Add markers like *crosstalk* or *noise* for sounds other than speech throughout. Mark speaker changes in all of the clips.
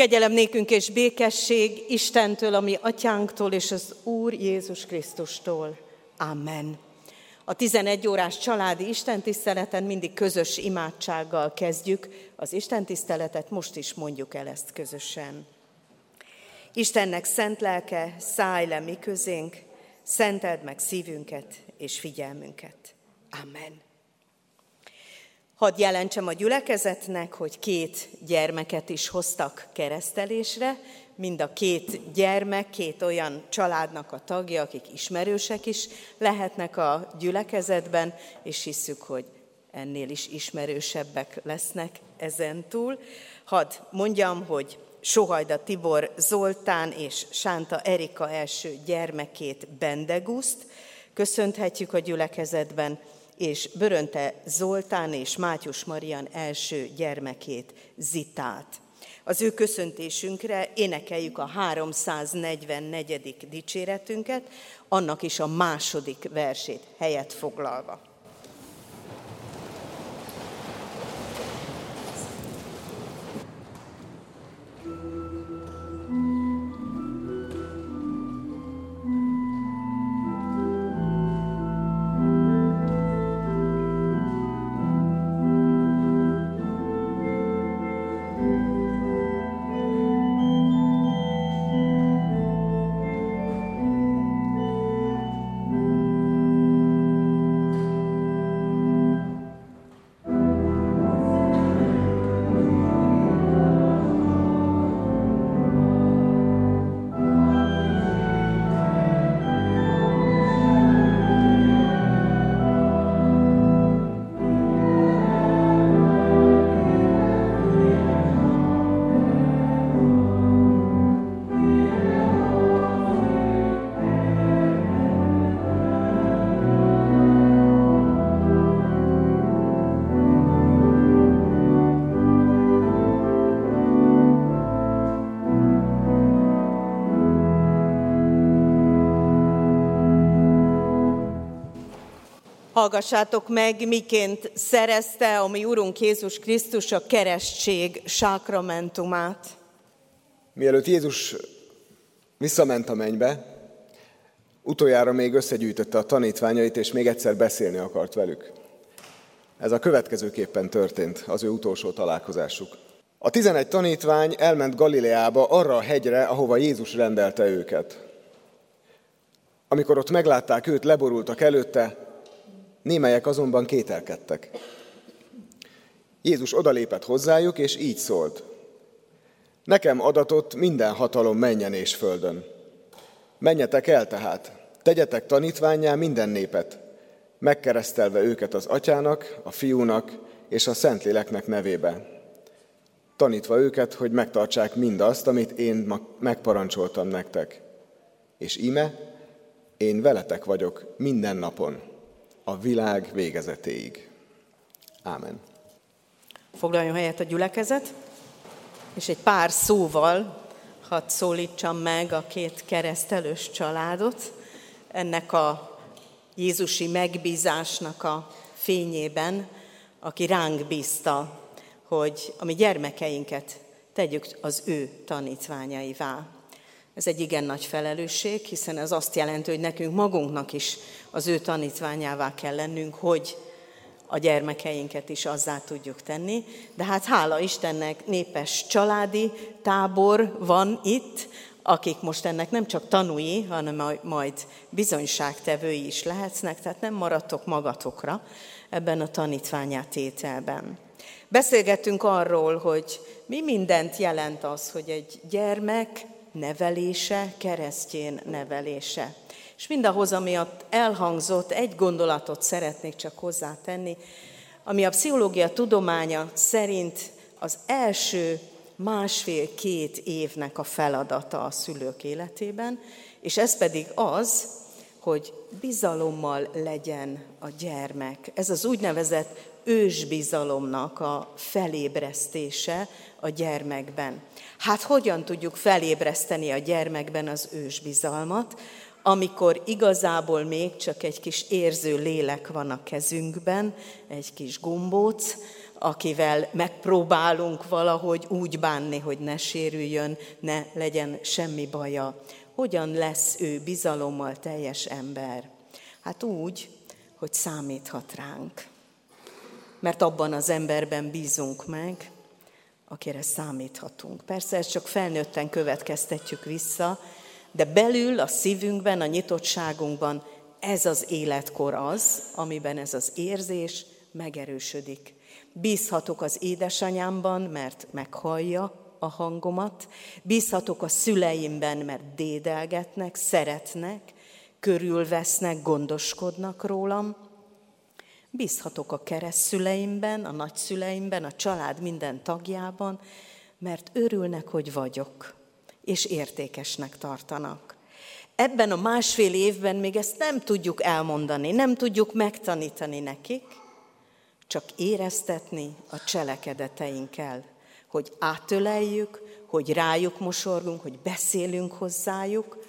Speaker 1: Kegyelem nékünk és békesség Istentől, ami atyánktól és az Úr Jézus Krisztustól. Amen. A 11 órás családi istentiszteleten mindig közös imádsággal kezdjük az istentiszteletet, most is mondjuk el ezt közösen. Istennek szent lelke, szállj le mi közénk, szenteld meg szívünket és figyelmünket. Amen. Hadd jelentsem a gyülekezetnek, hogy két gyermeket is hoztak keresztelésre, mind a két gyermek, két olyan családnak a tagja, akik ismerősek is lehetnek a gyülekezetben, és hisszük, hogy ennél is ismerősebbek lesznek ezen túl. Hadd mondjam, hogy Sohajda Tibor Zoltán és Sánta Erika első gyermekét Bendeguszt köszönhetjük a gyülekezetben, és Börönte Zoltán és Mátyus Marian első gyermekét, Zitát. Az ő köszöntésünkre énekeljük a 344. dicséretünket, annak is a második versét helyet foglalva. Hallgassátok meg, miként szerezte a mi Urunk Jézus Krisztus a keresztség sákramentumát.
Speaker 2: Mielőtt Jézus visszament a mennybe, utoljára még összegyűjtötte a tanítványait, és még egyszer beszélni akart velük. Ez a következőképpen történt az ő utolsó találkozásuk. A tizenegy tanítvány elment Galileába arra a hegyre, ahova Jézus rendelte őket. Amikor ott meglátták őt, leborultak előtte, Némelyek azonban kételkedtek. Jézus odalépett hozzájuk, és így szólt. Nekem adatott minden hatalom menjen és földön. Menjetek el tehát, tegyetek tanítványá minden népet, megkeresztelve őket az atyának, a fiúnak és a szentléleknek nevébe. Tanítva őket, hogy megtartsák mindazt, amit én megparancsoltam nektek. És ime, én veletek vagyok minden napon, a világ végezetéig. Ámen.
Speaker 1: Foglaljon helyet a gyülekezet, és egy pár szóval hadd szólítsam meg a két keresztelős családot ennek a Jézusi megbízásnak a fényében, aki ránk bízta, hogy a mi gyermekeinket tegyük az ő tanítványaivá. Ez egy igen nagy felelősség, hiszen ez azt jelenti, hogy nekünk magunknak is az ő tanítványává kell lennünk, hogy a gyermekeinket is azzá tudjuk tenni. De hát hála Istennek népes családi tábor van itt, akik most ennek nem csak tanúi, hanem majd bizonyságtevői is lehetnek, tehát nem maradtok magatokra ebben a tanítványátételben. Beszélgettünk arról, hogy mi mindent jelent az, hogy egy gyermek nevelése, keresztjén nevelése. És mindahhoz, ami ott elhangzott, egy gondolatot szeretnék csak hozzátenni, ami a pszichológia tudománya szerint az első másfél-két évnek a feladata a szülők életében, és ez pedig az, hogy bizalommal legyen a gyermek. Ez az úgynevezett ősbizalomnak a felébresztése a gyermekben. Hát hogyan tudjuk felébreszteni a gyermekben az ősbizalmat, amikor igazából még csak egy kis érző lélek van a kezünkben, egy kis gombóc, akivel megpróbálunk valahogy úgy bánni, hogy ne sérüljön, ne legyen semmi baja. Hogyan lesz ő bizalommal teljes ember? Hát úgy, hogy számíthat ránk. Mert abban az emberben bízunk meg, akire számíthatunk. Persze ezt csak felnőtten következtetjük vissza, de belül a szívünkben, a nyitottságunkban ez az életkor az, amiben ez az érzés megerősödik. Bízhatok az édesanyámban, mert meghallja a hangomat, bízhatok a szüleimben, mert dédelgetnek, szeretnek, körülvesznek, gondoskodnak rólam, Bízhatok a keresztszüleimben, a nagyszüleimben, a család minden tagjában, mert örülnek, hogy vagyok, és értékesnek tartanak. Ebben a másfél évben még ezt nem tudjuk elmondani, nem tudjuk megtanítani nekik, csak éreztetni a cselekedeteinkkel, hogy átöleljük, hogy rájuk mosorgunk, hogy beszélünk hozzájuk,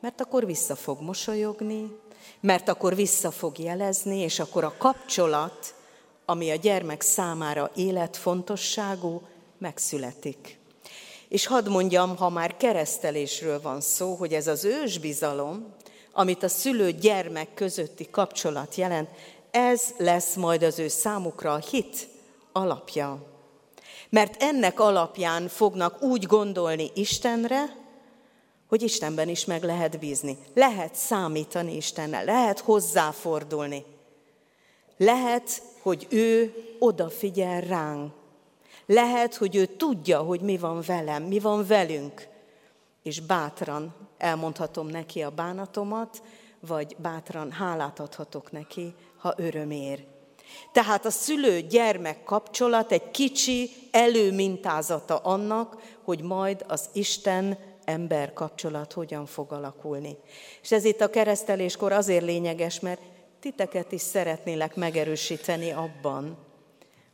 Speaker 1: mert akkor vissza fog mosolyogni, mert akkor vissza fog jelezni, és akkor a kapcsolat, ami a gyermek számára életfontosságú, megszületik. És hadd mondjam, ha már keresztelésről van szó, hogy ez az ősbizalom, amit a szülő-gyermek közötti kapcsolat jelent, ez lesz majd az ő számukra a hit alapja. Mert ennek alapján fognak úgy gondolni Istenre, hogy Istenben is meg lehet bízni. Lehet számítani Istennel, lehet hozzáfordulni. Lehet, hogy ő odafigyel ránk. Lehet, hogy ő tudja, hogy mi van velem, mi van velünk. És bátran elmondhatom neki a bánatomat, vagy bátran hálát adhatok neki, ha öröm ér. Tehát a szülő-gyermek kapcsolat egy kicsi előmintázata annak, hogy majd az Isten ember kapcsolat hogyan fog alakulni. És ez itt a kereszteléskor azért lényeges, mert titeket is szeretnélek megerősíteni abban,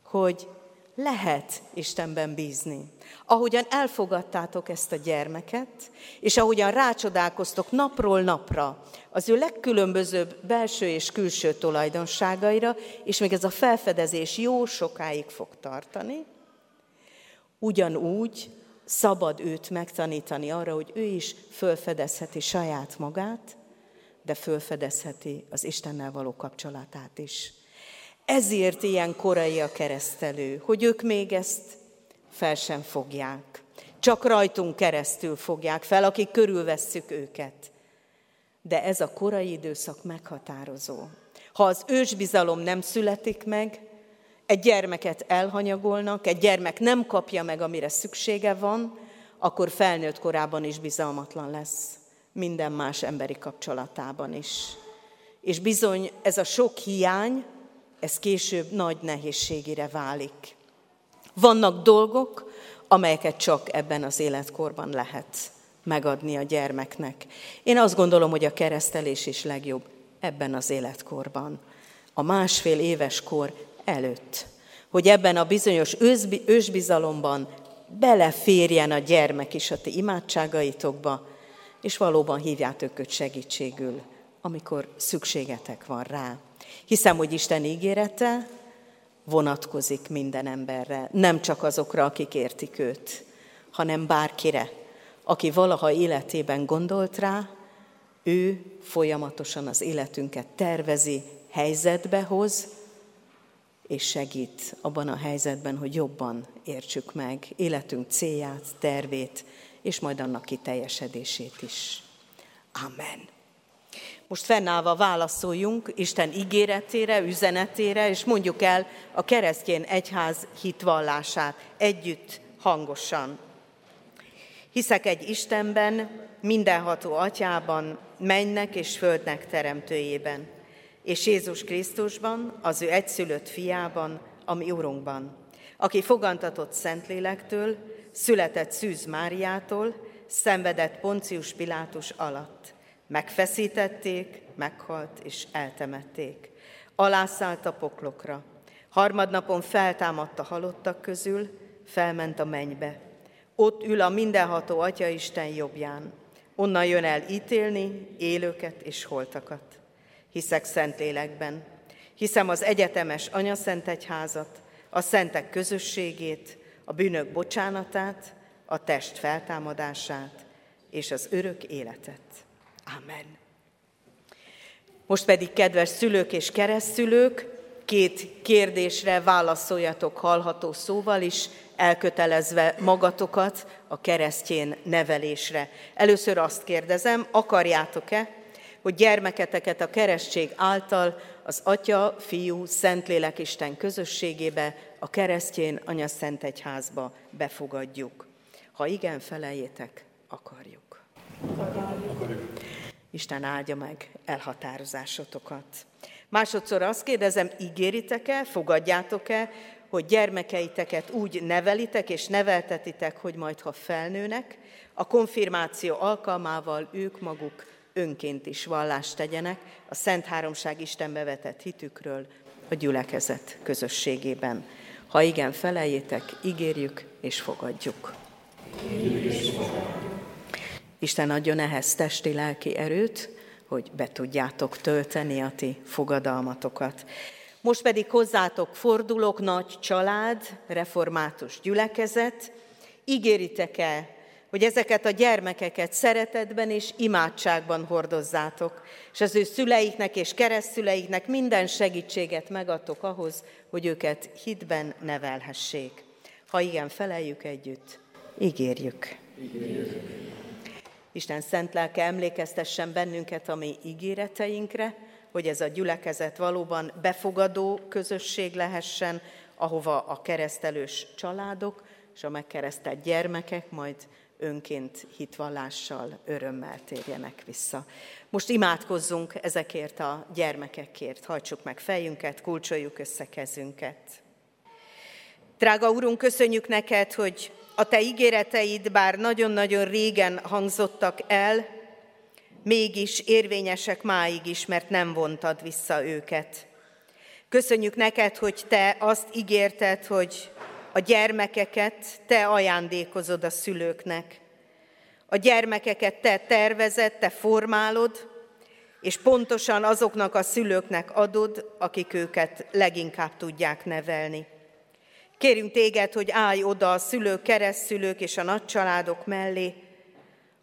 Speaker 1: hogy lehet Istenben bízni. Ahogyan elfogadtátok ezt a gyermeket, és ahogyan rácsodálkoztok napról napra az ő legkülönbözőbb belső és külső tulajdonságaira, és még ez a felfedezés jó sokáig fog tartani, ugyanúgy szabad őt megtanítani arra, hogy ő is fölfedezheti saját magát, de fölfedezheti az Istennel való kapcsolatát is. Ezért ilyen korai a keresztelő, hogy ők még ezt fel sem fogják. Csak rajtunk keresztül fogják fel, akik körülvesszük őket. De ez a korai időszak meghatározó. Ha az ősbizalom nem születik meg, egy gyermeket elhanyagolnak, egy gyermek nem kapja meg, amire szüksége van, akkor felnőtt korában is bizalmatlan lesz minden más emberi kapcsolatában is. És bizony ez a sok hiány, ez később nagy nehézségére válik. Vannak dolgok, amelyeket csak ebben az életkorban lehet megadni a gyermeknek. Én azt gondolom, hogy a keresztelés is legjobb ebben az életkorban. A másfél éves kor előtt, hogy ebben a bizonyos ősbizalomban beleférjen a gyermek is a ti imádságaitokba, és valóban hívjátok őt segítségül, amikor szükségetek van rá. Hiszem, hogy Isten ígérete vonatkozik minden emberre, nem csak azokra, akik értik őt, hanem bárkire, aki valaha életében gondolt rá, ő folyamatosan az életünket tervezi, helyzetbe hoz, és segít abban a helyzetben, hogy jobban értsük meg életünk célját, tervét, és majd annak kiteljesedését is. Amen. Most fennállva válaszoljunk Isten ígéretére, üzenetére, és mondjuk el a keresztény egyház hitvallását együtt, hangosan. Hiszek egy Istenben, mindenható atyában, mennek és földnek teremtőjében, és Jézus Krisztusban, az ő egyszülött fiában, a mi Urunkban, aki fogantatott Szentlélektől, született Szűz Máriától, szenvedett Poncius Pilátus alatt. Megfeszítették, meghalt és eltemették. Alászállt a poklokra. Harmadnapon feltámadt a halottak közül, felment a mennybe. Ott ül a mindenható Atya Isten jobbján. Onnan jön el ítélni élőket és holtakat hiszek Szentlélekben. Hiszem az egyetemes Anyaszent Egyházat, a szentek közösségét, a bűnök bocsánatát, a test feltámadását és az örök életet. Amen. Most pedig, kedves szülők és keresztülők, két kérdésre válaszoljatok hallható szóval is, elkötelezve magatokat a keresztjén nevelésre. Először azt kérdezem, akarjátok-e, hogy gyermeketeket a keresztség által az Atya, Fiú, Szentlélek Isten közösségébe, a keresztjén Anya Szent Egyházba befogadjuk. Ha igen, feleljétek, akarjuk. akarjuk. Isten áldja meg elhatározásotokat. Másodszor azt kérdezem, ígéritek-e, fogadjátok-e, hogy gyermekeiteket úgy nevelitek és neveltetitek, hogy majd, ha felnőnek, a konfirmáció alkalmával ők maguk önként is vallást tegyenek a Szent Háromság Istenbe vetett hitükről a gyülekezet közösségében. Ha igen, feleljétek, ígérjük és fogadjuk. Isten adjon ehhez testi-lelki erőt, hogy be tudjátok tölteni a ti fogadalmatokat. Most pedig hozzátok fordulok, nagy család, református gyülekezet, ígéritek-e, hogy ezeket a gyermekeket szeretetben és imádságban hordozzátok, és az ő szüleiknek és keresztüleiknek minden segítséget megadtok ahhoz, hogy őket hitben nevelhessék. Ha igen, feleljük együtt, ígérjük. ígérjük. Isten szent lelke emlékeztessen bennünket a mi ígéreteinkre, hogy ez a gyülekezet valóban befogadó közösség lehessen, ahova a keresztelős családok és a megkeresztelt gyermekek majd önként hitvallással, örömmel térjenek vissza. Most imádkozzunk ezekért a gyermekekért, hajtsuk meg fejünket, kulcsoljuk össze kezünket. Drága Urunk, köszönjük neked, hogy a Te ígéreteid, bár nagyon-nagyon régen hangzottak el, mégis érvényesek máig is, mert nem vontad vissza őket. Köszönjük neked, hogy Te azt ígérted, hogy a gyermekeket Te ajándékozod a szülőknek. A gyermekeket Te tervezed, Te formálod, és pontosan azoknak a szülőknek adod, akik őket leginkább tudják nevelni. Kérünk téged, hogy állj oda a szülők, keresztszülők és a nagycsaládok mellé,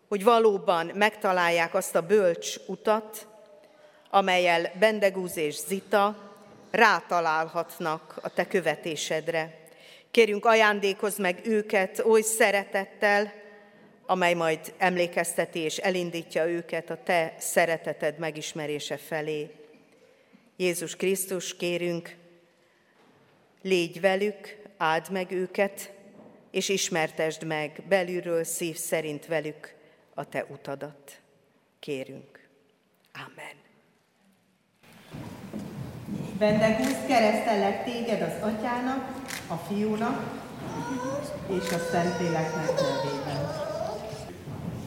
Speaker 1: hogy valóban megtalálják azt a bölcs utat, amelyel Bendegúz és Zita rátalálhatnak a te követésedre. Kérjünk, ajándékozz meg őket oly szeretettel, amely majd emlékezteti és elindítja őket a te szereteted megismerése felé. Jézus Krisztus, kérünk, légy velük, áld meg őket, és ismertesd meg belülről szív szerint velük a te utadat. Kérünk. Amen. Bendegúz, keresztellek téged az atyának, a fiúnak és a Szentléleknek nevében.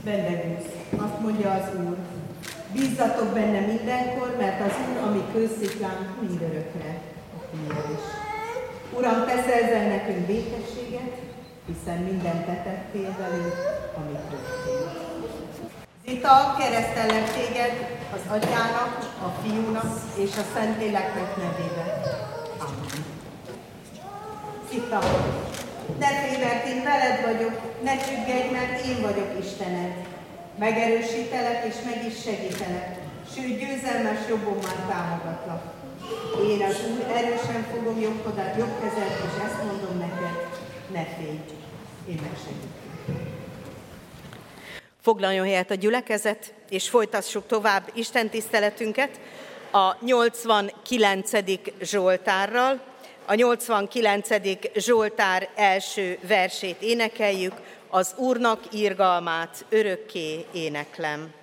Speaker 1: Bendegúz, azt mondja az Úr, bízzatok benne mindenkor, mert az Úr, ami kősziklánk mindörökre a tiéd is. Uram, te szerzel nekünk békességet, hiszen minden te tettél velünk, amit történt. Zita, keresztellek téged az atyának, a fiúnak és a Szentléleknek nevébe. Zita, ne félj, mert én veled vagyok, ne csüggedj, mert én vagyok Istened. Megerősítelek és meg is segítelek, sőt győzelmes jobbommal támogatlak. Én az Úr erősen fogom jobbodat, jobb kezed, és ezt mondom neked, ne félj, én megsegítem. Foglaljon helyet a gyülekezet, és folytassuk tovább Isten tiszteletünket a 89. Zsoltárral. A 89. Zsoltár első versét énekeljük, az Úrnak írgalmát örökké éneklem.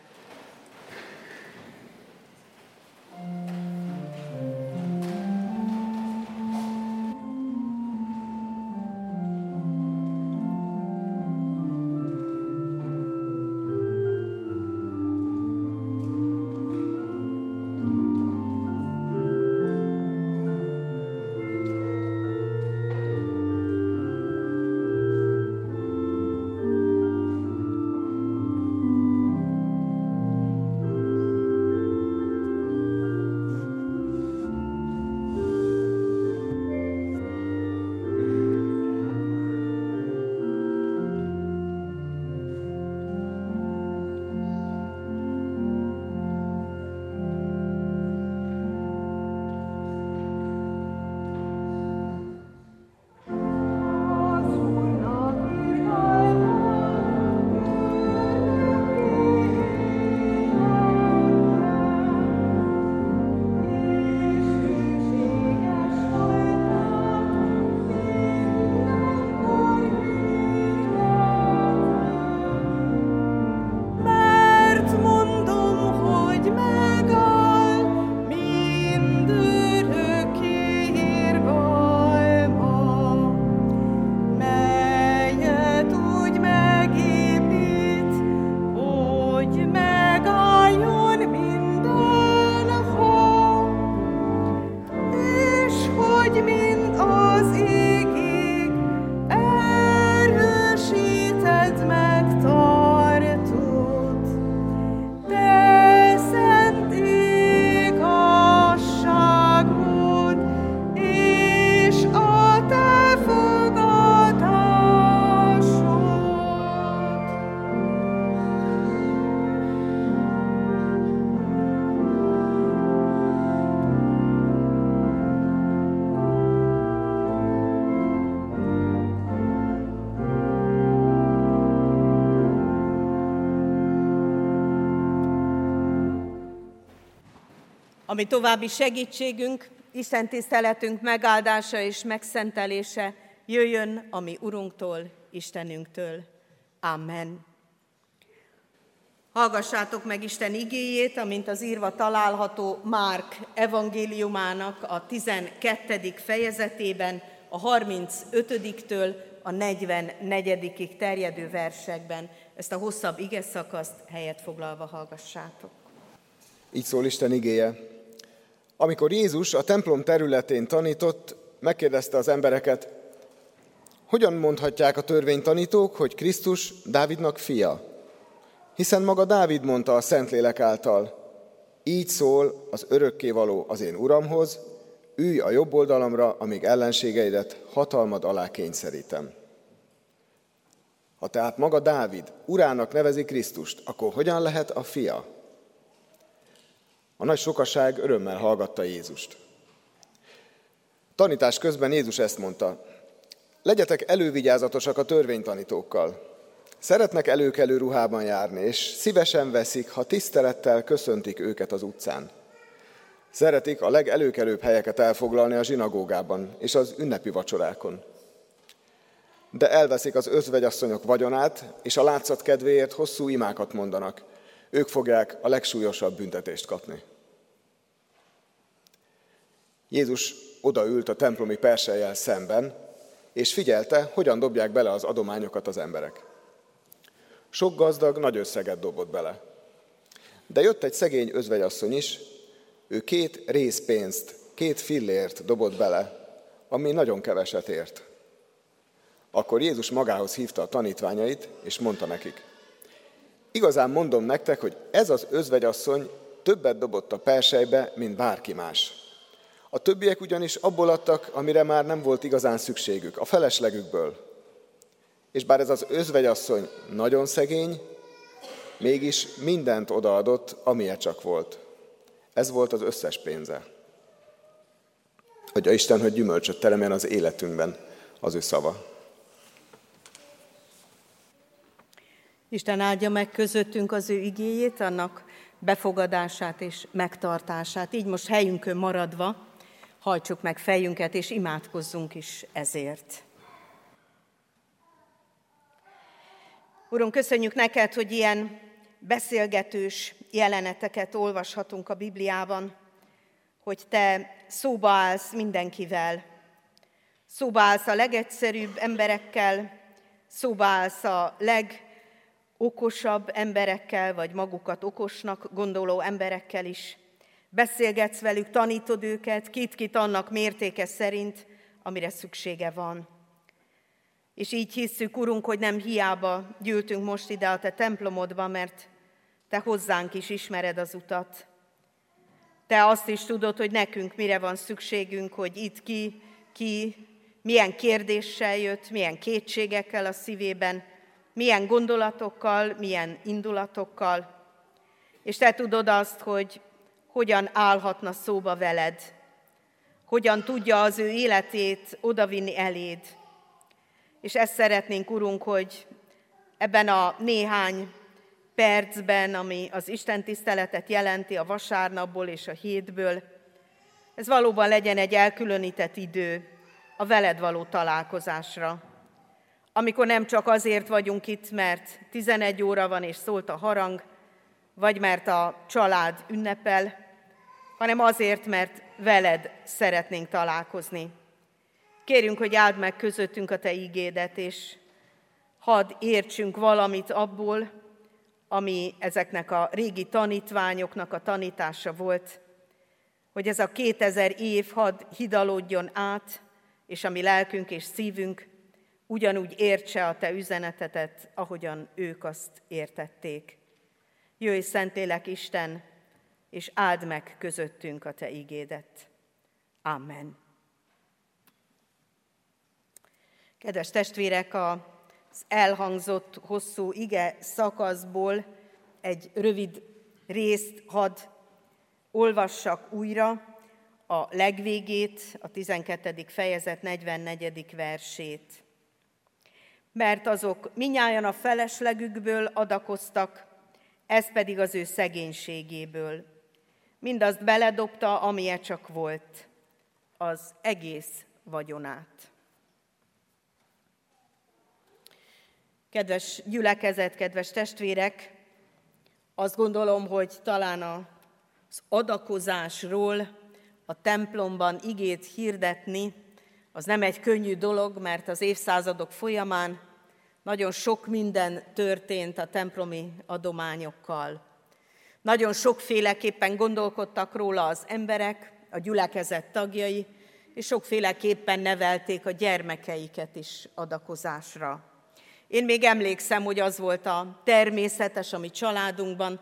Speaker 1: Ami további segítségünk, Isten tiszteletünk megáldása és megszentelése jöjjön a mi Urunktól, Istenünktől. Amen. Hallgassátok meg Isten igéjét, amint az írva található Márk evangéliumának a 12. fejezetében, a 35-től a 44. terjedő versekben. Ezt a hosszabb ige szakaszt helyet foglalva hallgassátok.
Speaker 2: Így szól Isten igéje. Amikor Jézus a templom területén tanított, megkérdezte az embereket, hogyan mondhatják a törvénytanítók, hogy Krisztus Dávidnak fia? Hiszen maga Dávid mondta a Szentlélek által, így szól az örökkévaló az én uramhoz, ülj a jobb oldalamra, amíg ellenségeidet hatalmad alá kényszerítem. Ha tehát maga Dávid urának nevezi Krisztust, akkor hogyan lehet a fia? A nagy sokaság örömmel hallgatta Jézust. Tanítás közben Jézus ezt mondta, legyetek elővigyázatosak a törvénytanítókkal. Szeretnek előkelő ruhában járni, és szívesen veszik, ha tisztelettel köszöntik őket az utcán. Szeretik a legelőkelőbb helyeket elfoglalni a zsinagógában és az ünnepi vacsorákon. De elveszik az özvegyasszonyok vagyonát, és a látszat kedvéért hosszú imákat mondanak. Ők fogják a legsúlyosabb büntetést kapni. Jézus odaült a templomi persejjel szemben, és figyelte, hogyan dobják bele az adományokat az emberek. Sok gazdag nagy összeget dobott bele. De jött egy szegény özvegyasszony is, ő két részpénzt, két fillért dobott bele, ami nagyon keveset ért. Akkor Jézus magához hívta a tanítványait, és mondta nekik, igazán mondom nektek, hogy ez az özvegyasszony többet dobott a persejbe, mint bárki más. A többiek ugyanis abból adtak, amire már nem volt igazán szükségük, a feleslegükből. És bár ez az özvegyasszony nagyon szegény, mégis mindent odaadott, amilyen csak volt. Ez volt az összes pénze. Hogy a Isten, hogy gyümölcsöt teremjen az életünkben az ő szava.
Speaker 1: Isten áldja meg közöttünk az ő igéjét, annak befogadását és megtartását. Így most helyünkön maradva, hajtsuk meg fejünket, és imádkozzunk is ezért. Urunk, köszönjük neked, hogy ilyen beszélgetős jeleneteket olvashatunk a Bibliában, hogy te szóba állsz mindenkivel. Szóba állsz a legegyszerűbb emberekkel, szóba állsz a legokosabb emberekkel, vagy magukat okosnak gondoló emberekkel is. Beszélgetsz velük, tanítod őket, kit-kit annak mértéke szerint, amire szüksége van. És így hisszük, Urunk, hogy nem hiába gyűltünk most ide a Te templomodba, mert Te hozzánk is ismered az utat. Te azt is tudod, hogy nekünk mire van szükségünk, hogy itt ki, ki milyen kérdéssel jött, milyen kétségekkel a szívében, milyen gondolatokkal, milyen indulatokkal. És Te tudod azt, hogy hogyan állhatna szóba veled, hogyan tudja az ő életét odavinni eléd, és ezt szeretnénk, Urunk, hogy ebben a néhány percben, ami az Isten tiszteletet jelenti a vasárnapból és a hétből, ez valóban legyen egy elkülönített idő a veled való találkozásra. Amikor nem csak azért vagyunk itt, mert 11 óra van és szólt a harang, vagy mert a család ünnepel, hanem azért, mert veled szeretnénk találkozni. Kérjünk, hogy áld meg közöttünk a Te ígédet, és hadd értsünk valamit abból, ami ezeknek a régi tanítványoknak a tanítása volt, hogy ez a 2000 év hadd hidalódjon át, és a mi lelkünk és szívünk ugyanúgy értse a Te üzenetetet, ahogyan ők azt értették. Jöjj, Szentélek Isten, és áld meg közöttünk a Te ígédet. Amen. Kedves testvérek, az elhangzott hosszú ige szakaszból egy rövid részt had olvassak újra, a legvégét, a 12. fejezet 44. versét. Mert azok minnyáján a feleslegükből adakoztak, ez pedig az ő szegénységéből. Mindazt beledobta, amilyen csak volt, az egész vagyonát. Kedves gyülekezet, kedves testvérek, azt gondolom, hogy talán az adakozásról a templomban igét hirdetni, az nem egy könnyű dolog, mert az évszázadok folyamán nagyon sok minden történt a templomi adományokkal. Nagyon sokféleképpen gondolkodtak róla az emberek, a gyülekezet tagjai, és sokféleképpen nevelték a gyermekeiket is adakozásra. Én még emlékszem, hogy az volt a természetes a mi családunkban,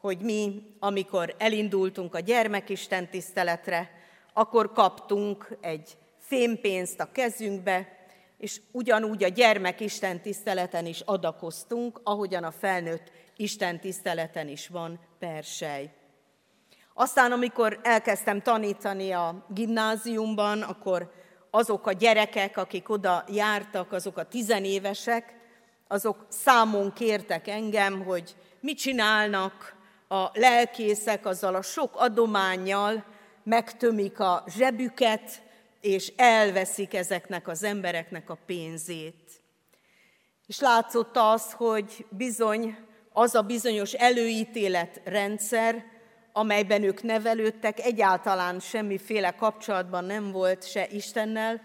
Speaker 1: hogy mi, amikor elindultunk a gyermekisten tiszteletre, akkor kaptunk egy fémpénzt a kezünkbe, és ugyanúgy a gyermek Isten tiszteleten is adakoztunk, ahogyan a felnőtt Isten tiszteleten is van persej. Aztán, amikor elkezdtem tanítani a gimnáziumban, akkor azok a gyerekek, akik oda jártak, azok a tizenévesek, azok számon kértek engem, hogy mit csinálnak a lelkészek azzal a sok adományjal, megtömik a zsebüket, és elveszik ezeknek az embereknek a pénzét. És látszott az, hogy bizony az a bizonyos előítéletrendszer, amelyben ők nevelődtek, egyáltalán semmiféle kapcsolatban nem volt se Istennel,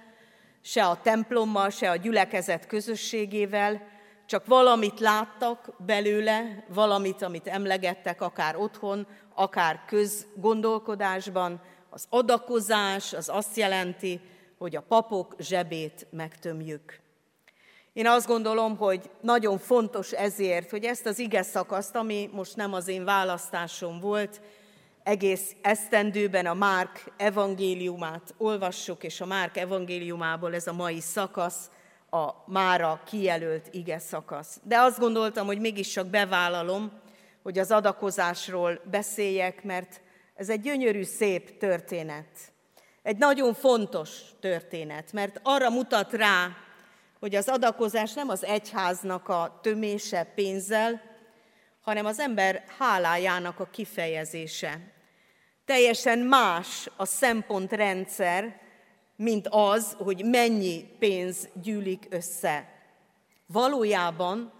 Speaker 1: se a templommal, se a gyülekezet közösségével, csak valamit láttak belőle, valamit, amit emlegettek, akár otthon, akár közgondolkodásban. Az adakozás az azt jelenti, hogy a papok zsebét megtömjük. Én azt gondolom, hogy nagyon fontos ezért, hogy ezt az ige szakaszt, ami most nem az én választásom volt, egész esztendőben a Márk evangéliumát olvassuk, és a Márk evangéliumából ez a mai szakasz a mára kijelölt ige szakasz. De azt gondoltam, hogy mégiscsak bevállalom, hogy az adakozásról beszéljek, mert ez egy gyönyörű, szép történet. Egy nagyon fontos történet, mert arra mutat rá, hogy az adakozás nem az egyháznak a tömése pénzzel, hanem az ember hálájának a kifejezése. Teljesen más a szempontrendszer, mint az, hogy mennyi pénz gyűlik össze. Valójában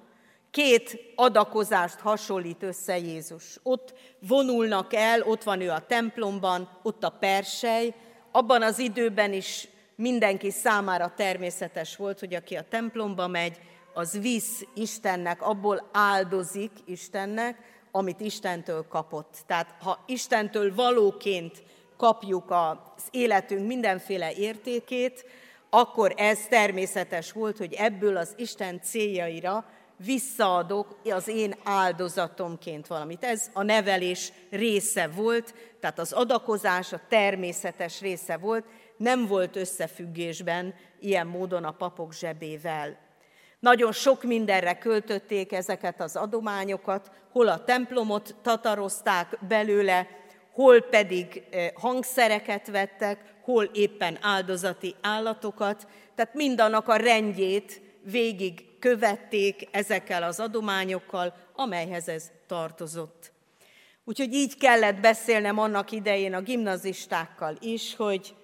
Speaker 1: két adakozást hasonlít össze Jézus. Ott vonulnak el, ott van ő a templomban, ott a persej, abban az időben is mindenki számára természetes volt, hogy aki a templomba megy, az visz Istennek, abból áldozik Istennek, amit Istentől kapott. Tehát ha Istentől valóként kapjuk az életünk mindenféle értékét, akkor ez természetes volt, hogy ebből az Isten céljaira visszaadok az én áldozatomként valamit. Ez a nevelés része volt, tehát az adakozás a természetes része volt, nem volt összefüggésben ilyen módon a papok zsebével. Nagyon sok mindenre költötték ezeket az adományokat, hol a templomot tatarozták belőle, hol pedig eh, hangszereket vettek, hol éppen áldozati állatokat, tehát mindannak a rendjét végig követték ezekkel az adományokkal, amelyhez ez tartozott. Úgyhogy így kellett beszélnem annak idején a gimnazistákkal is, hogy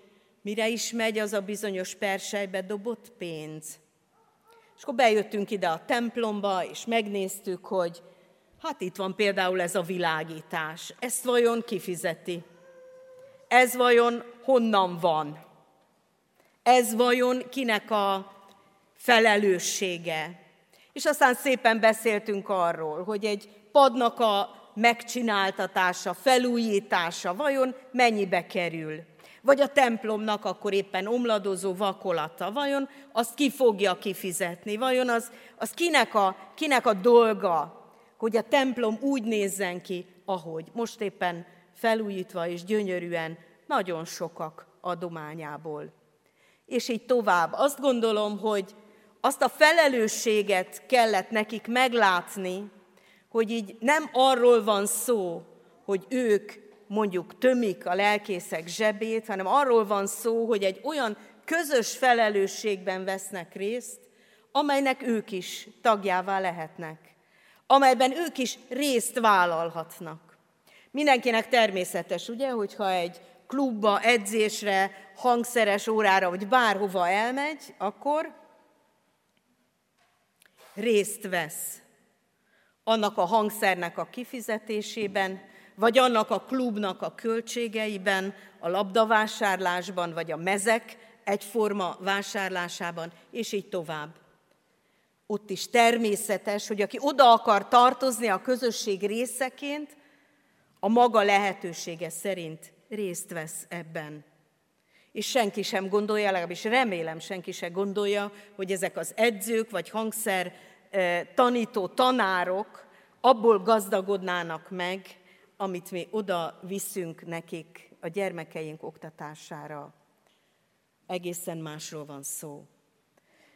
Speaker 1: mire is megy az a bizonyos persejbe dobott pénz. És akkor bejöttünk ide a templomba, és megnéztük, hogy hát itt van például ez a világítás. Ezt vajon kifizeti? Ez vajon honnan van? Ez vajon kinek a felelőssége? És aztán szépen beszéltünk arról, hogy egy padnak a megcsináltatása, felújítása vajon mennyibe kerül? Vagy a templomnak akkor éppen omladozó vakolata, vajon azt ki fogja kifizetni? Vajon az, az kinek, a, kinek a dolga, hogy a templom úgy nézzen ki, ahogy most éppen felújítva és gyönyörűen nagyon sokak adományából. És így tovább. Azt gondolom, hogy azt a felelősséget kellett nekik meglátni, hogy így nem arról van szó, hogy ők mondjuk tömik a lelkészek zsebét, hanem arról van szó, hogy egy olyan közös felelősségben vesznek részt, amelynek ők is tagjává lehetnek, amelyben ők is részt vállalhatnak. Mindenkinek természetes, ugye, hogyha egy klubba, edzésre, hangszeres órára, vagy bárhova elmegy, akkor részt vesz annak a hangszernek a kifizetésében, vagy annak a klubnak a költségeiben, a labdavásárlásban, vagy a mezek egyforma vásárlásában, és így tovább. Ott is természetes, hogy aki oda akar tartozni a közösség részeként, a maga lehetősége szerint részt vesz ebben. És senki sem gondolja, legalábbis remélem senki sem gondolja, hogy ezek az edzők vagy hangszer eh, tanító tanárok abból gazdagodnának meg, amit mi oda viszünk nekik a gyermekeink oktatására. Egészen másról van szó.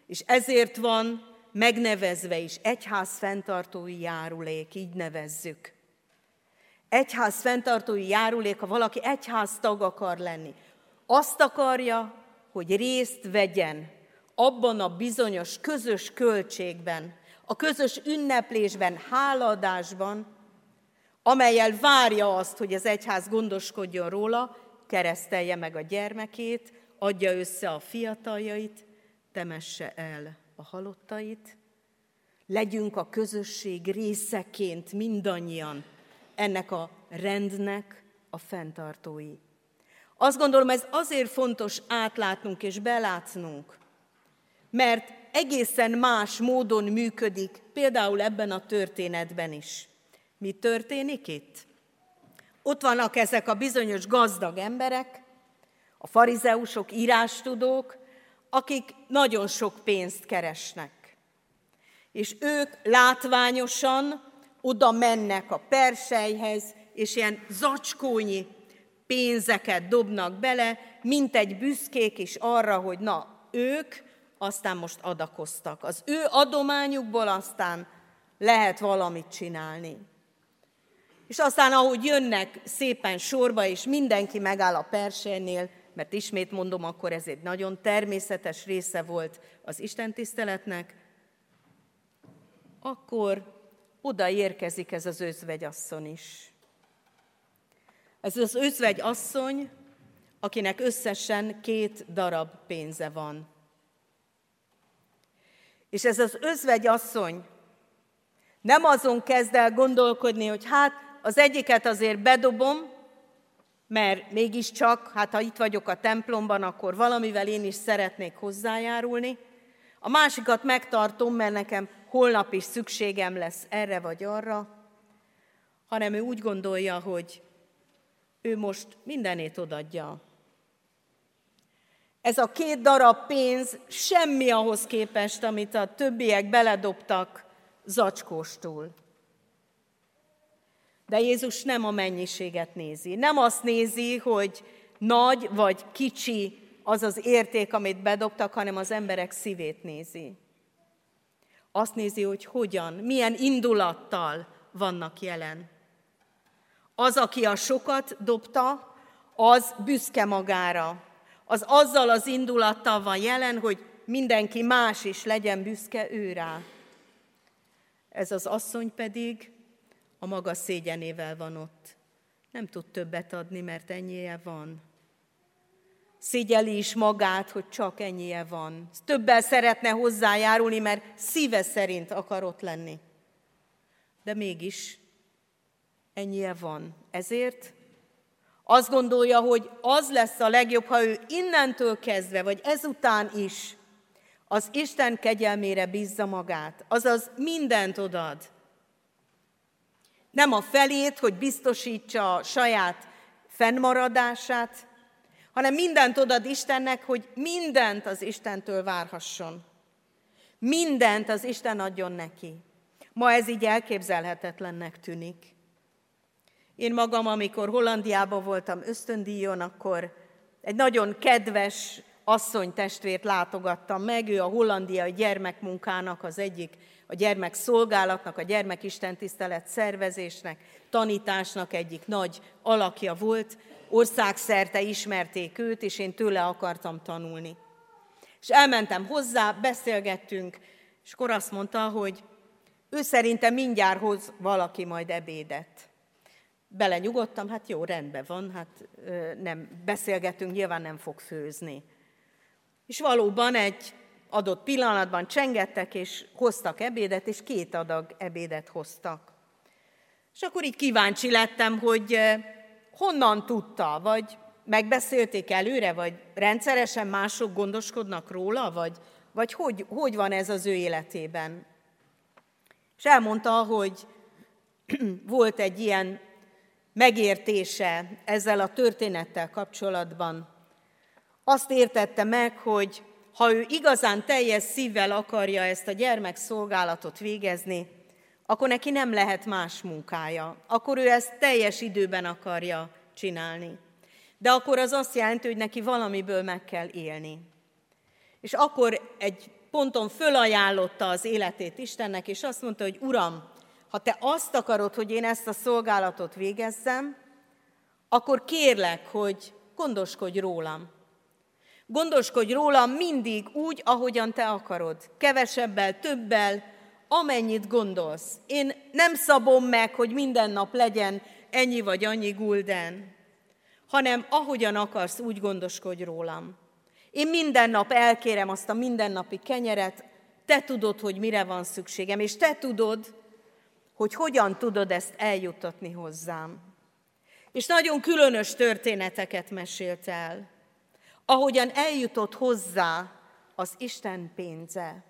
Speaker 1: És ezért van megnevezve is egyház fenntartói járulék, így nevezzük. Egyház fenntartói járulék, ha valaki egyház tag akar lenni. Azt akarja, hogy részt vegyen abban a bizonyos közös költségben, a közös ünneplésben, háladásban, amelyel várja azt, hogy az egyház gondoskodjon róla, keresztelje meg a gyermekét, adja össze a fiataljait, temesse el a halottait, legyünk a közösség részeként mindannyian ennek a rendnek a fenntartói. Azt gondolom, ez azért fontos átlátnunk és belátnunk, mert egészen más módon működik, például ebben a történetben is. Mi történik itt? Ott vannak ezek a bizonyos gazdag emberek, a farizeusok, írástudók, akik nagyon sok pénzt keresnek. És ők látványosan oda mennek a persejhez, és ilyen zacskónyi pénzeket dobnak bele, mint egy büszkék is arra, hogy na, ők aztán most adakoztak. Az ő adományukból aztán lehet valamit csinálni. És aztán, ahogy jönnek szépen sorba, és mindenki megáll a persejnél, mert ismét mondom, akkor ez egy nagyon természetes része volt az Isten tiszteletnek, akkor oda érkezik ez az özvegyasszony is. Ez az özvegyasszony, akinek összesen két darab pénze van. És ez az özvegyasszony nem azon kezd el gondolkodni, hogy hát az egyiket azért bedobom, mert mégiscsak, hát ha itt vagyok a templomban, akkor valamivel én is szeretnék hozzájárulni. A másikat megtartom, mert nekem holnap is szükségem lesz erre vagy arra, hanem ő úgy gondolja, hogy ő most mindenét odadja. Ez a két darab pénz semmi ahhoz képest, amit a többiek beledobtak zacskóstul. De Jézus nem a mennyiséget nézi. Nem azt nézi, hogy nagy vagy kicsi az az érték, amit bedobtak, hanem az emberek szívét nézi. Azt nézi, hogy hogyan, milyen indulattal vannak jelen. Az, aki a sokat dobta, az büszke magára. Az azzal az indulattal van jelen, hogy mindenki más is legyen büszke ő rá. Ez az asszony pedig a maga szégyenével van ott. Nem tud többet adni, mert ennyie van. Szégyeli is magát, hogy csak ennyie van. Többel szeretne hozzájárulni, mert szíve szerint akar ott lenni. De mégis ennyie van. Ezért azt gondolja, hogy az lesz a legjobb, ha ő innentől kezdve, vagy ezután is az Isten kegyelmére bízza magát, azaz mindent odad. Nem a felét, hogy biztosítsa a saját fennmaradását, hanem mindent odad Istennek, hogy mindent az Istentől várhasson. Mindent az Isten adjon neki. Ma ez így elképzelhetetlennek tűnik. Én magam, amikor Hollandiában voltam ösztöndíjon, akkor egy nagyon kedves asszony testvért látogattam meg, ő a hollandiai gyermekmunkának az egyik, a gyermek szolgálatnak, a gyermekistentisztelet szervezésnek, tanításnak egyik nagy alakja volt, országszerte ismerték őt, és én tőle akartam tanulni. És elmentem hozzá, beszélgettünk, és akkor azt mondta, hogy ő szerinte mindjárt hoz valaki majd ebédet. belenyugodtam, hát jó, rendben van, hát nem beszélgetünk, nyilván nem fog főzni. És valóban egy adott pillanatban csengettek, és hoztak ebédet, és két adag ebédet hoztak. És akkor így kíváncsi lettem, hogy honnan tudta, vagy megbeszélték előre, vagy rendszeresen mások gondoskodnak róla, vagy, vagy hogy, hogy van ez az ő életében. És elmondta, hogy *clears throat* volt egy ilyen megértése ezzel a történettel kapcsolatban. Azt értette meg, hogy ha ő igazán teljes szívvel akarja ezt a gyermek szolgálatot végezni, akkor neki nem lehet más munkája. Akkor ő ezt teljes időben akarja csinálni. De akkor az azt jelenti, hogy neki valamiből meg kell élni. És akkor egy ponton fölajánlotta az életét Istennek, és azt mondta, hogy Uram, ha te azt akarod, hogy én ezt a szolgálatot végezzem, akkor kérlek, hogy gondoskodj rólam. Gondoskodj rólam mindig úgy, ahogyan te akarod. Kevesebbel, többel, amennyit gondolsz. Én nem szabom meg, hogy minden nap legyen ennyi vagy annyi gulden, hanem ahogyan akarsz, úgy gondoskodj rólam. Én minden nap elkérem azt a mindennapi kenyeret, te tudod, hogy mire van szükségem, és te tudod, hogy hogyan tudod ezt eljutatni hozzám. És nagyon különös történeteket mesélt el, ahogyan eljutott hozzá az Isten pénze.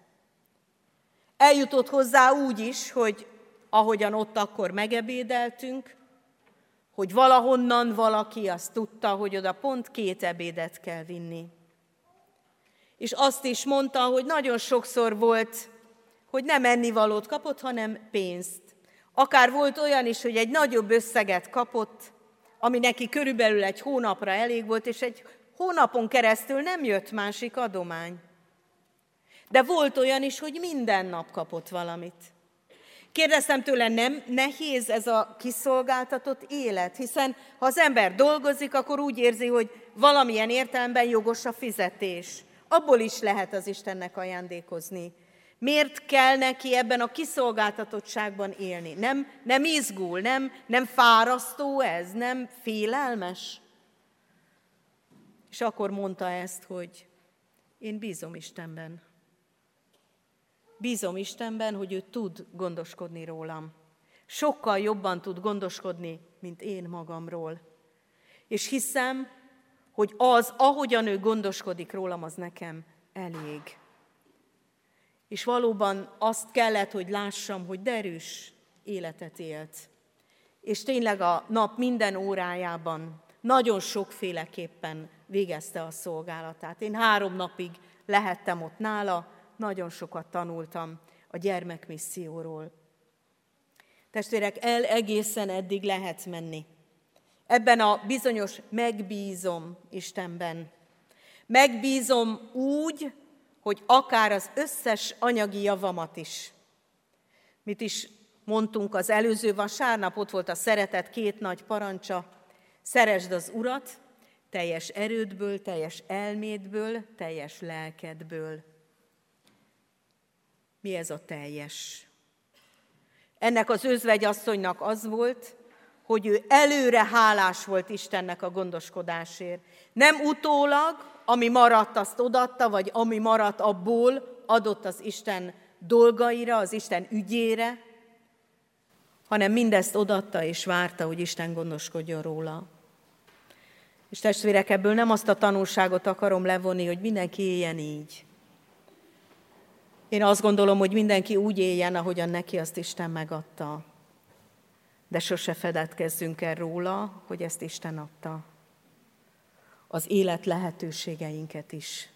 Speaker 1: Eljutott hozzá úgy is, hogy ahogyan ott akkor megebédeltünk, hogy valahonnan valaki azt tudta, hogy oda pont két ebédet kell vinni. És azt is mondta, hogy nagyon sokszor volt, hogy nem ennivalót kapott, hanem pénzt. Akár volt olyan is, hogy egy nagyobb összeget kapott, ami neki körülbelül egy hónapra elég volt, és egy hónapon keresztül nem jött másik adomány. De volt olyan is, hogy minden nap kapott valamit. Kérdeztem tőle, nem nehéz ez a kiszolgáltatott élet? Hiszen ha az ember dolgozik, akkor úgy érzi, hogy valamilyen értelemben jogos a fizetés. Abból is lehet az Istennek ajándékozni. Miért kell neki ebben a kiszolgáltatottságban élni? Nem, nem izgul, nem, nem fárasztó ez, nem félelmes? És akkor mondta ezt, hogy én bízom Istenben. Bízom Istenben, hogy ő tud gondoskodni rólam. Sokkal jobban tud gondoskodni, mint én magamról. És hiszem, hogy az, ahogyan ő gondoskodik rólam, az nekem elég. És valóban azt kellett, hogy lássam, hogy derűs életet élt. És tényleg a nap minden órájában nagyon sokféleképpen végezte a szolgálatát. Én három napig lehettem ott nála, nagyon sokat tanultam a gyermekmisszióról. Testvérek, el egészen eddig lehet menni. Ebben a bizonyos megbízom Istenben. Megbízom úgy, hogy akár az összes anyagi javamat is. Mit is mondtunk az előző vasárnap, ott volt a szeretet két nagy parancsa. Szeresd az Urat, teljes erődből, teljes elmédből, teljes lelkedből. Mi ez a teljes? Ennek az özvegyasszonynak az volt, hogy ő előre hálás volt Istennek a gondoskodásért. Nem utólag, ami maradt, azt odatta, vagy ami maradt abból, adott az Isten dolgaira, az Isten ügyére, hanem mindezt odatta és várta, hogy Isten gondoskodjon róla. És testvérek, ebből nem azt a tanulságot akarom levonni, hogy mindenki éljen így. Én azt gondolom, hogy mindenki úgy éljen, ahogyan neki azt Isten megadta. De sose fedetkezzünk el róla, hogy ezt Isten adta. Az élet lehetőségeinket is.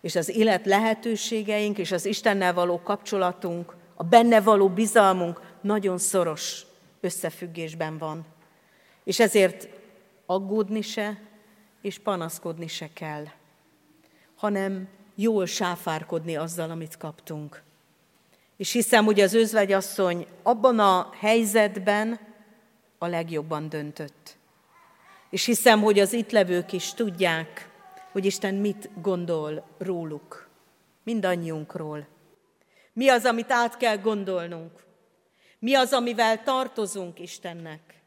Speaker 1: És az élet lehetőségeink és az Istennel való kapcsolatunk, a benne való bizalmunk nagyon szoros összefüggésben van. És ezért aggódni se, és panaszkodni se kell, hanem jól sáfárkodni azzal, amit kaptunk. És hiszem, hogy az özvegyasszony abban a helyzetben a legjobban döntött. És hiszem, hogy az itt levők is tudják, hogy Isten mit gondol róluk, mindannyiunkról. Mi az, amit át kell gondolnunk? Mi az, amivel tartozunk Istennek?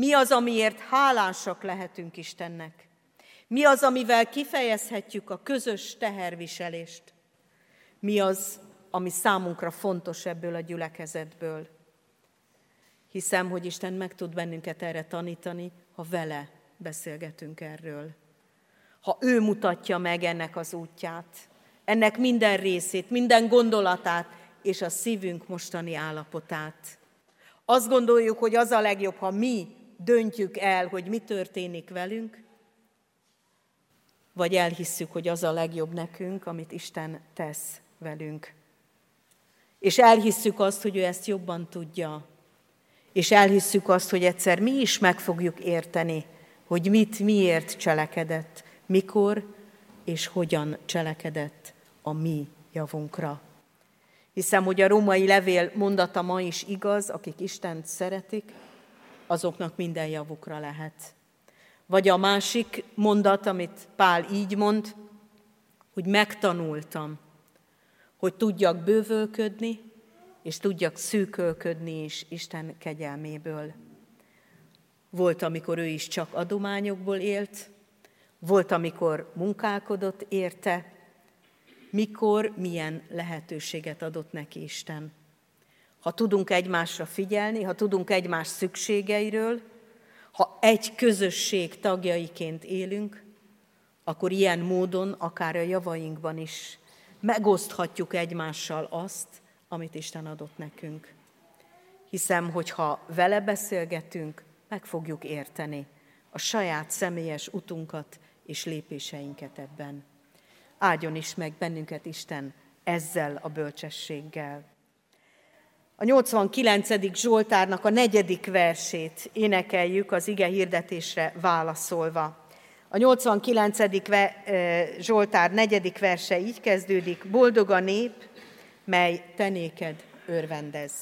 Speaker 1: Mi az, amiért hálásak lehetünk Istennek? Mi az, amivel kifejezhetjük a közös teherviselést? Mi az, ami számunkra fontos ebből a gyülekezetből? Hiszem, hogy Isten meg tud bennünket erre tanítani, ha vele beszélgetünk erről. Ha ő mutatja meg ennek az útját, ennek minden részét, minden gondolatát és a szívünk mostani állapotát. Azt gondoljuk, hogy az a legjobb, ha mi döntjük el, hogy mi történik velünk, vagy elhisszük, hogy az a legjobb nekünk, amit Isten tesz velünk. És elhisszük azt, hogy ő ezt jobban tudja, és elhisszük azt, hogy egyszer mi is meg fogjuk érteni, hogy mit, miért cselekedett, mikor és hogyan cselekedett a mi javunkra. Hiszem, hogy a római levél mondata ma is igaz, akik Istent szeretik, azoknak minden javukra lehet. Vagy a másik mondat, amit Pál így mond, hogy megtanultam, hogy tudjak bővölködni, és tudjak szűkölködni is Isten kegyelméből. Volt, amikor ő is csak adományokból élt, volt, amikor munkálkodott érte, mikor, milyen lehetőséget adott neki Isten. Ha tudunk egymásra figyelni, ha tudunk egymás szükségeiről, ha egy közösség tagjaiként élünk, akkor ilyen módon, akár a javainkban is megoszthatjuk egymással azt, amit Isten adott nekünk. Hiszem, hogy ha vele beszélgetünk, meg fogjuk érteni a saját személyes utunkat és lépéseinket ebben. Áldjon is meg bennünket Isten ezzel a bölcsességgel. A 89. Zsoltárnak a negyedik versét énekeljük az ige hirdetésre válaszolva. A 89. Zsoltár negyedik verse így kezdődik, boldog a nép, mely tenéked örvendez.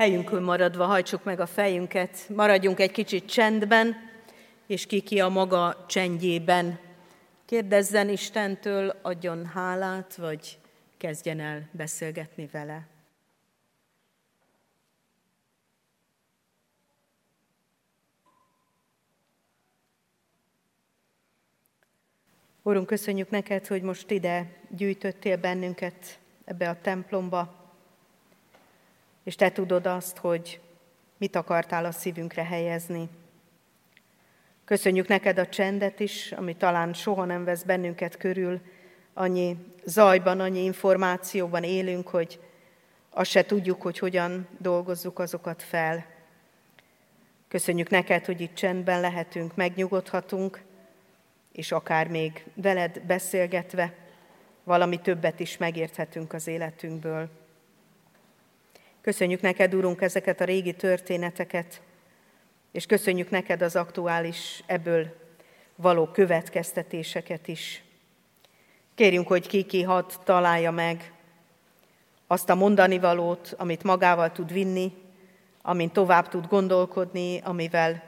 Speaker 1: Helyünkön maradva hajtsuk meg a fejünket, maradjunk egy kicsit csendben, és kiki a maga csendjében. Kérdezzen Istentől, adjon hálát, vagy kezdjen el beszélgetni vele. Úrunk, köszönjük neked, hogy most ide gyűjtöttél bennünket ebbe a templomba és te tudod azt, hogy mit akartál a szívünkre helyezni. Köszönjük neked a csendet is, ami talán soha nem vesz bennünket körül, annyi zajban, annyi információban élünk, hogy azt se tudjuk, hogy hogyan dolgozzuk azokat fel. Köszönjük neked, hogy itt csendben lehetünk, megnyugodhatunk, és akár még veled beszélgetve valami többet is megérthetünk az életünkből. Köszönjük neked, Urunk, ezeket a régi történeteket, és köszönjük neked az aktuális ebből való következtetéseket is. Kérjünk, hogy ki-ki hadd találja meg azt a mondani valót, amit magával tud vinni, amin tovább tud gondolkodni, amivel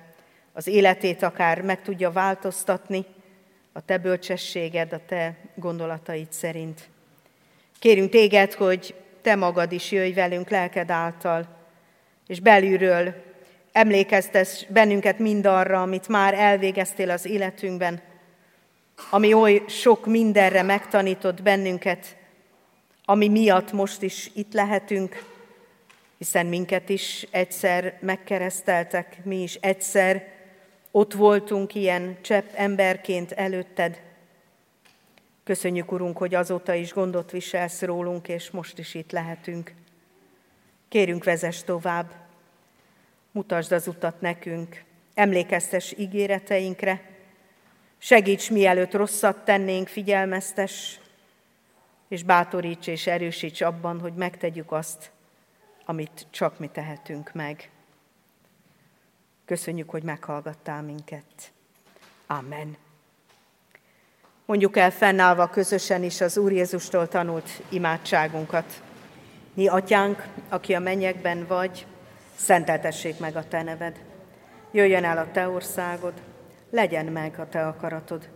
Speaker 1: az életét akár meg tudja változtatni, a te bölcsességed, a te gondolataid szerint. Kérünk téged, hogy te magad is jöjj velünk lelked által, és belülről emlékeztes bennünket mindarra, amit már elvégeztél az életünkben, ami oly sok mindenre megtanított bennünket, ami miatt most is itt lehetünk, hiszen minket is egyszer megkereszteltek, mi is egyszer ott voltunk ilyen csepp emberként előtted. Köszönjük, Urunk, hogy azóta is gondot viselsz rólunk, és most is itt lehetünk. Kérünk, vezess tovább, mutasd az utat nekünk, emlékeztes ígéreteinkre, segíts, mielőtt rosszat tennénk, figyelmeztes, és bátoríts és erősíts abban, hogy megtegyük azt, amit csak mi tehetünk meg. Köszönjük, hogy meghallgattál minket. Amen. Mondjuk el fennállva közösen is az Úr Jézustól tanult imádságunkat. Mi, atyánk, aki a mennyekben vagy, szenteltessék meg a te neved. Jöjjön el a te országod, legyen meg a te akaratod,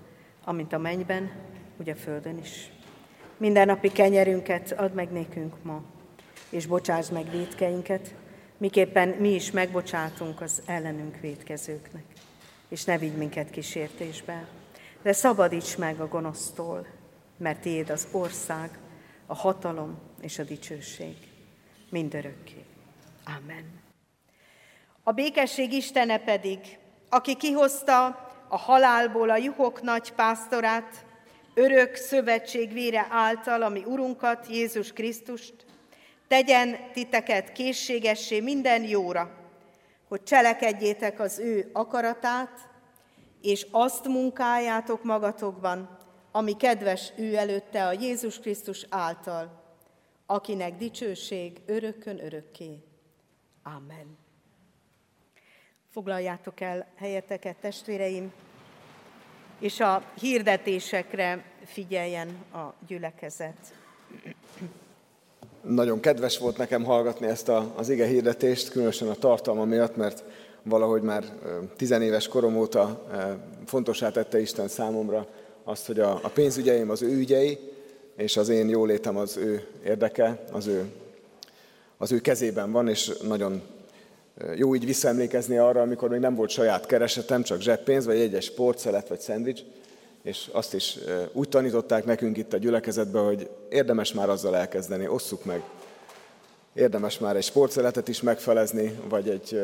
Speaker 1: amint a mennyben, úgy a földön is. Minden napi kenyerünket add meg nékünk ma, és bocsáss meg védkeinket, miképpen mi is megbocsátunk az ellenünk védkezőknek. És ne vigy minket kísértésbe, de szabadíts meg a gonosztól, mert tiéd az ország, a hatalom és a dicsőség mindörökké. Amen. A békesség Istene pedig, aki kihozta a halálból a juhok nagy pásztorát, örök szövetség vére által, ami Urunkat, Jézus Krisztust, tegyen titeket készségessé minden jóra, hogy cselekedjétek az ő akaratát, és azt munkáljátok magatokban, ami kedves ő előtte a Jézus Krisztus által, akinek dicsőség örökön örökké. Amen. Foglaljátok el helyeteket, testvéreim, és a hirdetésekre figyeljen a gyülekezet.
Speaker 2: Nagyon kedves volt nekem hallgatni ezt a, az ige hirdetést, különösen a tartalma miatt, mert valahogy már tizenéves korom óta fontosá tette Isten számomra azt, hogy a, a pénzügyeim az ő ügyei, és az én jólétem az ő érdeke, az ő, az ő kezében van, és nagyon jó így visszaemlékezni arra, amikor még nem volt saját keresetem, csak zseppénz, vagy egyes sportszelet, vagy szendvics, és azt is úgy tanították nekünk itt a gyülekezetben, hogy érdemes már azzal elkezdeni, osszuk meg. Érdemes már egy sportszeletet is megfelezni, vagy egy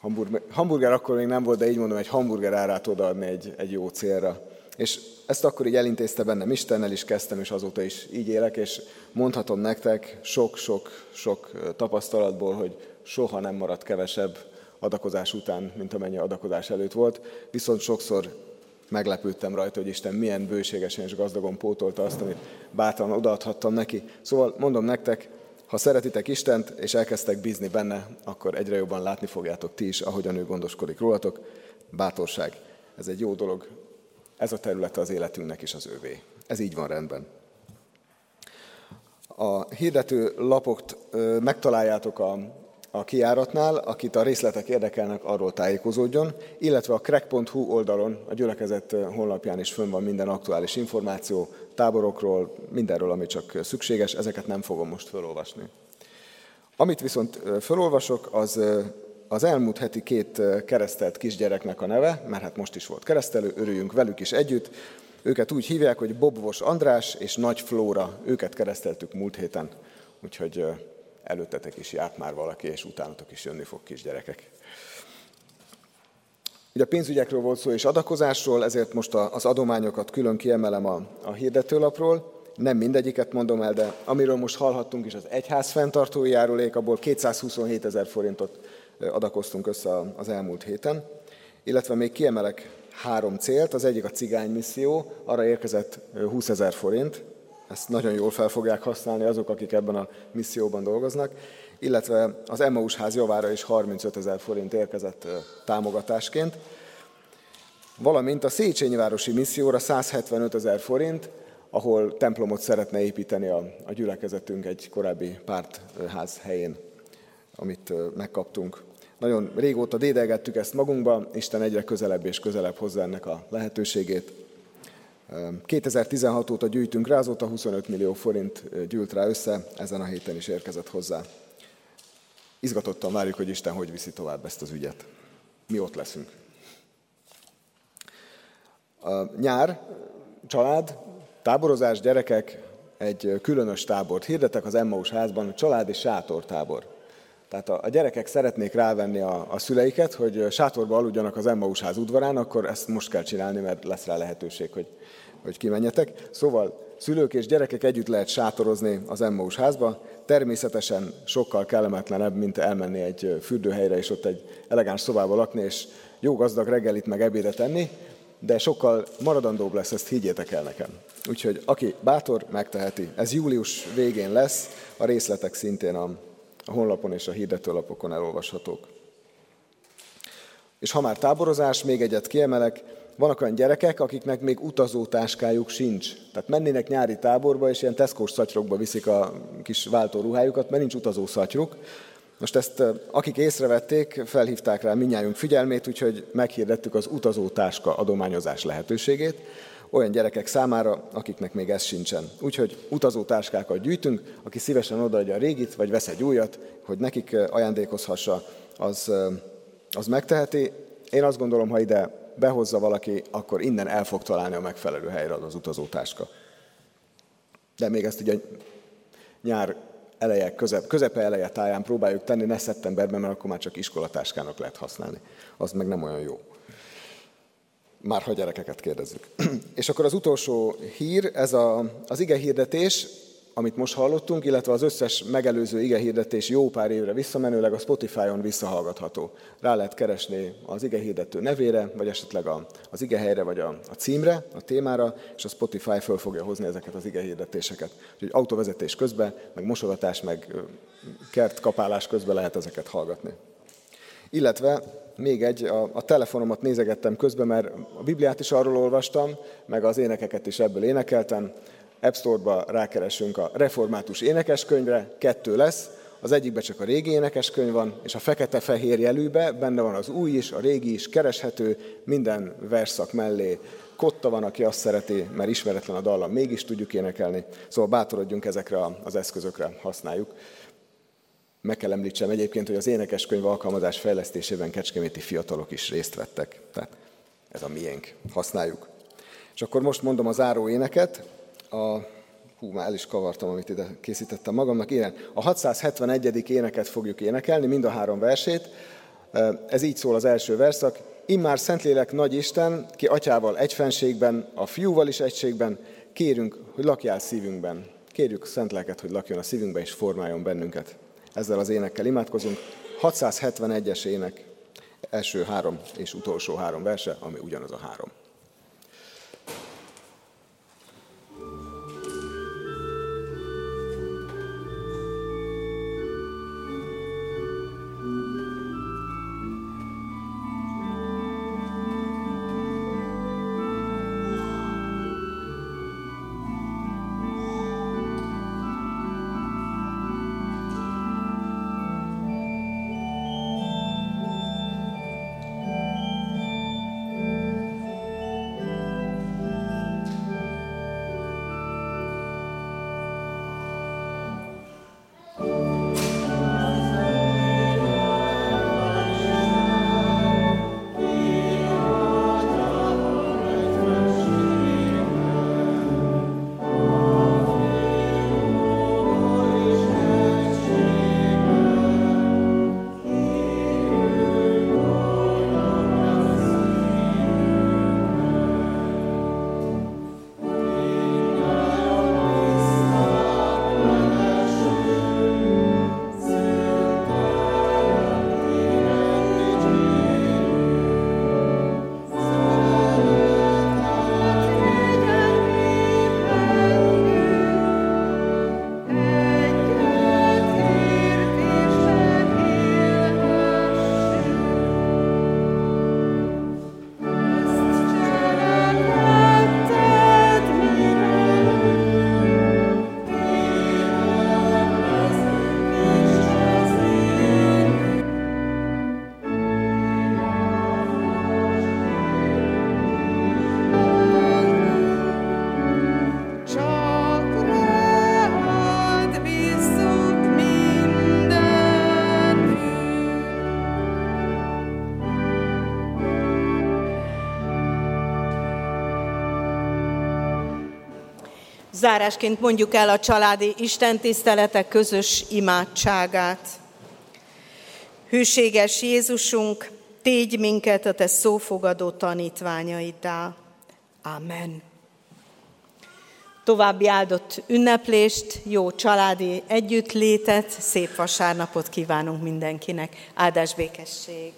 Speaker 2: hamburger, hamburger akkor még nem volt, de így mondom, egy hamburger árát odaadni egy, egy jó célra. És ezt akkor így elintézte bennem Istennel is kezdtem, és azóta is így élek, és mondhatom nektek sok-sok-sok tapasztalatból, hogy soha nem maradt kevesebb adakozás után, mint amennyi adakozás előtt volt, viszont sokszor meglepődtem rajta, hogy Isten milyen bőségesen és gazdagon pótolta azt, amit bátran odaadhattam neki. Szóval mondom nektek, ha szeretitek Istent, és elkezdtek bízni benne, akkor egyre jobban látni fogjátok ti is, ahogyan ő gondoskodik rólatok. Bátorság. Ez egy jó dolog. Ez a területe az életünknek is az ővé. Ez így van rendben. A hirdető lapot megtaláljátok a a kiáratnál, akit a részletek érdekelnek, arról tájékozódjon, illetve a crack.hu oldalon, a gyülekezet honlapján is fönn van minden aktuális információ, táborokról, mindenről, ami csak szükséges, ezeket nem fogom most felolvasni. Amit viszont felolvasok, az az elmúlt heti két keresztelt kisgyereknek a neve, mert hát most is volt keresztelő, örüljünk velük is együtt. Őket úgy hívják, hogy Bobvos András és Nagy Flóra. Őket kereszteltük múlt héten, úgyhogy előttetek is járt már valaki, és utánatok is jönni fog kisgyerekek. Ugye a pénzügyekről volt szó és adakozásról, ezért most az adományokat külön kiemelem a, a hirdetőlapról. Nem mindegyiket mondom el, de amiről most hallhattunk is, az egyház fenntartói járulék, abból 227 ezer forintot adakoztunk össze az elmúlt héten. Illetve még kiemelek három célt. Az egyik a cigány misszió, arra érkezett 20 ezer forint, ezt nagyon jól fel fogják használni azok, akik ebben a misszióban dolgoznak, illetve az Emmaus ház javára is 35 ezer forint érkezett támogatásként, valamint a Széchenyi városi misszióra 175 ezer forint, ahol templomot szeretne építeni a, a gyülekezetünk egy korábbi pártház helyén, amit megkaptunk. Nagyon régóta dédelgettük ezt magunkba, Isten egyre közelebb és közelebb hozza ennek a lehetőségét. 2016 óta gyűjtünk rá, azóta 25 millió forint gyűlt rá össze, ezen a héten is érkezett hozzá. Izgatottan várjuk, hogy Isten hogy viszi tovább ezt az ügyet. Mi ott leszünk. A nyár, család, táborozás, gyerekek, egy különös tábort hirdetek az Emmaus házban, családi sátortábor. Tehát a, a gyerekek szeretnék rávenni a, a szüleiket, hogy sátorba aludjanak az Emmaus ház udvarán, akkor ezt most kell csinálni, mert lesz rá lehetőség, hogy, hogy kimenjetek. Szóval szülők és gyerekek együtt lehet sátorozni az Emmaus házba. Természetesen sokkal kellemetlenebb, mint elmenni egy fürdőhelyre, és ott egy elegáns szobába lakni, és jó gazdag reggelit meg ebédet enni, de sokkal maradandóbb lesz, ezt higgyétek el nekem. Úgyhogy aki bátor, megteheti. Ez július végén lesz, a részletek szintén a a honlapon és a hirdetőlapokon elolvashatók. És ha már táborozás, még egyet kiemelek, vannak olyan gyerekek, akiknek még utazótáskájuk sincs. Tehát mennének nyári táborba, és ilyen teszkós szatyrokba viszik a kis váltóruhájukat, mert nincs utazó szatyruk. Most ezt, akik észrevették, felhívták rá minnyájunk figyelmét, úgyhogy meghirdettük az utazótáska adományozás lehetőségét olyan gyerekek számára, akiknek még ez sincsen. Úgyhogy utazótáskákat gyűjtünk, aki szívesen odaadja a régit, vagy vesz egy újat, hogy nekik ajándékozhassa, az, az megteheti. Én azt gondolom, ha ide behozza valaki, akkor innen el fog találni a megfelelő helyre az utazótáska. De még ezt ugye nyár eleje, közep, közepe eleje táján próbáljuk tenni, ne szeptemberben, mert akkor már csak iskolatáskának lehet használni. Az meg nem olyan jó már ha gyerekeket kérdezzük. *clears throat* És akkor az utolsó hír, ez a, az ige hirdetés, amit most hallottunk, illetve az összes megelőző ige hirdetés jó pár évre visszamenőleg a Spotify-on visszahallgatható. Rá lehet keresni az ige hirdető nevére, vagy esetleg az ige helyre, vagy a, a címre, a témára, és a Spotify föl fogja hozni ezeket az ige hirdetéseket. Úgyhogy autóvezetés közben, meg mosogatás, meg kertkapálás közben lehet ezeket hallgatni. Illetve még egy, a, a telefonomat nézegettem közben, mert a Bibliát is arról olvastam, meg az énekeket is ebből énekeltem. App Store-ba rákeresünk a református énekeskönyvre, kettő lesz, az egyikben csak a régi énekeskönyv van, és a fekete-fehér jelűbe benne van az új is, a régi is, kereshető, minden verszak mellé kotta van, aki azt szereti, mert ismeretlen a dallam, mégis tudjuk énekelni. Szóval bátorodjunk ezekre az eszközökre, használjuk. Meg kell említsem egyébként, hogy az énekeskönyv alkalmazás fejlesztésében kecskeméti fiatalok is részt vettek. Tehát ez a miénk. Használjuk. És akkor most mondom a záró éneket. A, hú, már el is kavartam, amit ide készítettem magamnak. Igen, a 671. éneket fogjuk énekelni, mind a három versét. Ez így szól az első verszak. Immár Szentlélek nagy Isten, ki atyával egyfenségben, a fiúval is egységben, kérünk, hogy lakjál szívünkben. Kérjük Szentleket, hogy lakjon a szívünkben és formáljon bennünket. Ezzel az énekkel imádkozunk. 671-es ének, első három és utolsó három verse, ami ugyanaz a három.
Speaker 1: Zárásként mondjuk el a családi istentiszteletek közös imádságát. Hűséges Jézusunk, tégy minket a te szófogadó tanítványaiddá. Amen. További áldott ünneplést, jó családi együttlétet, szép vasárnapot kívánunk mindenkinek. Áldás békesség!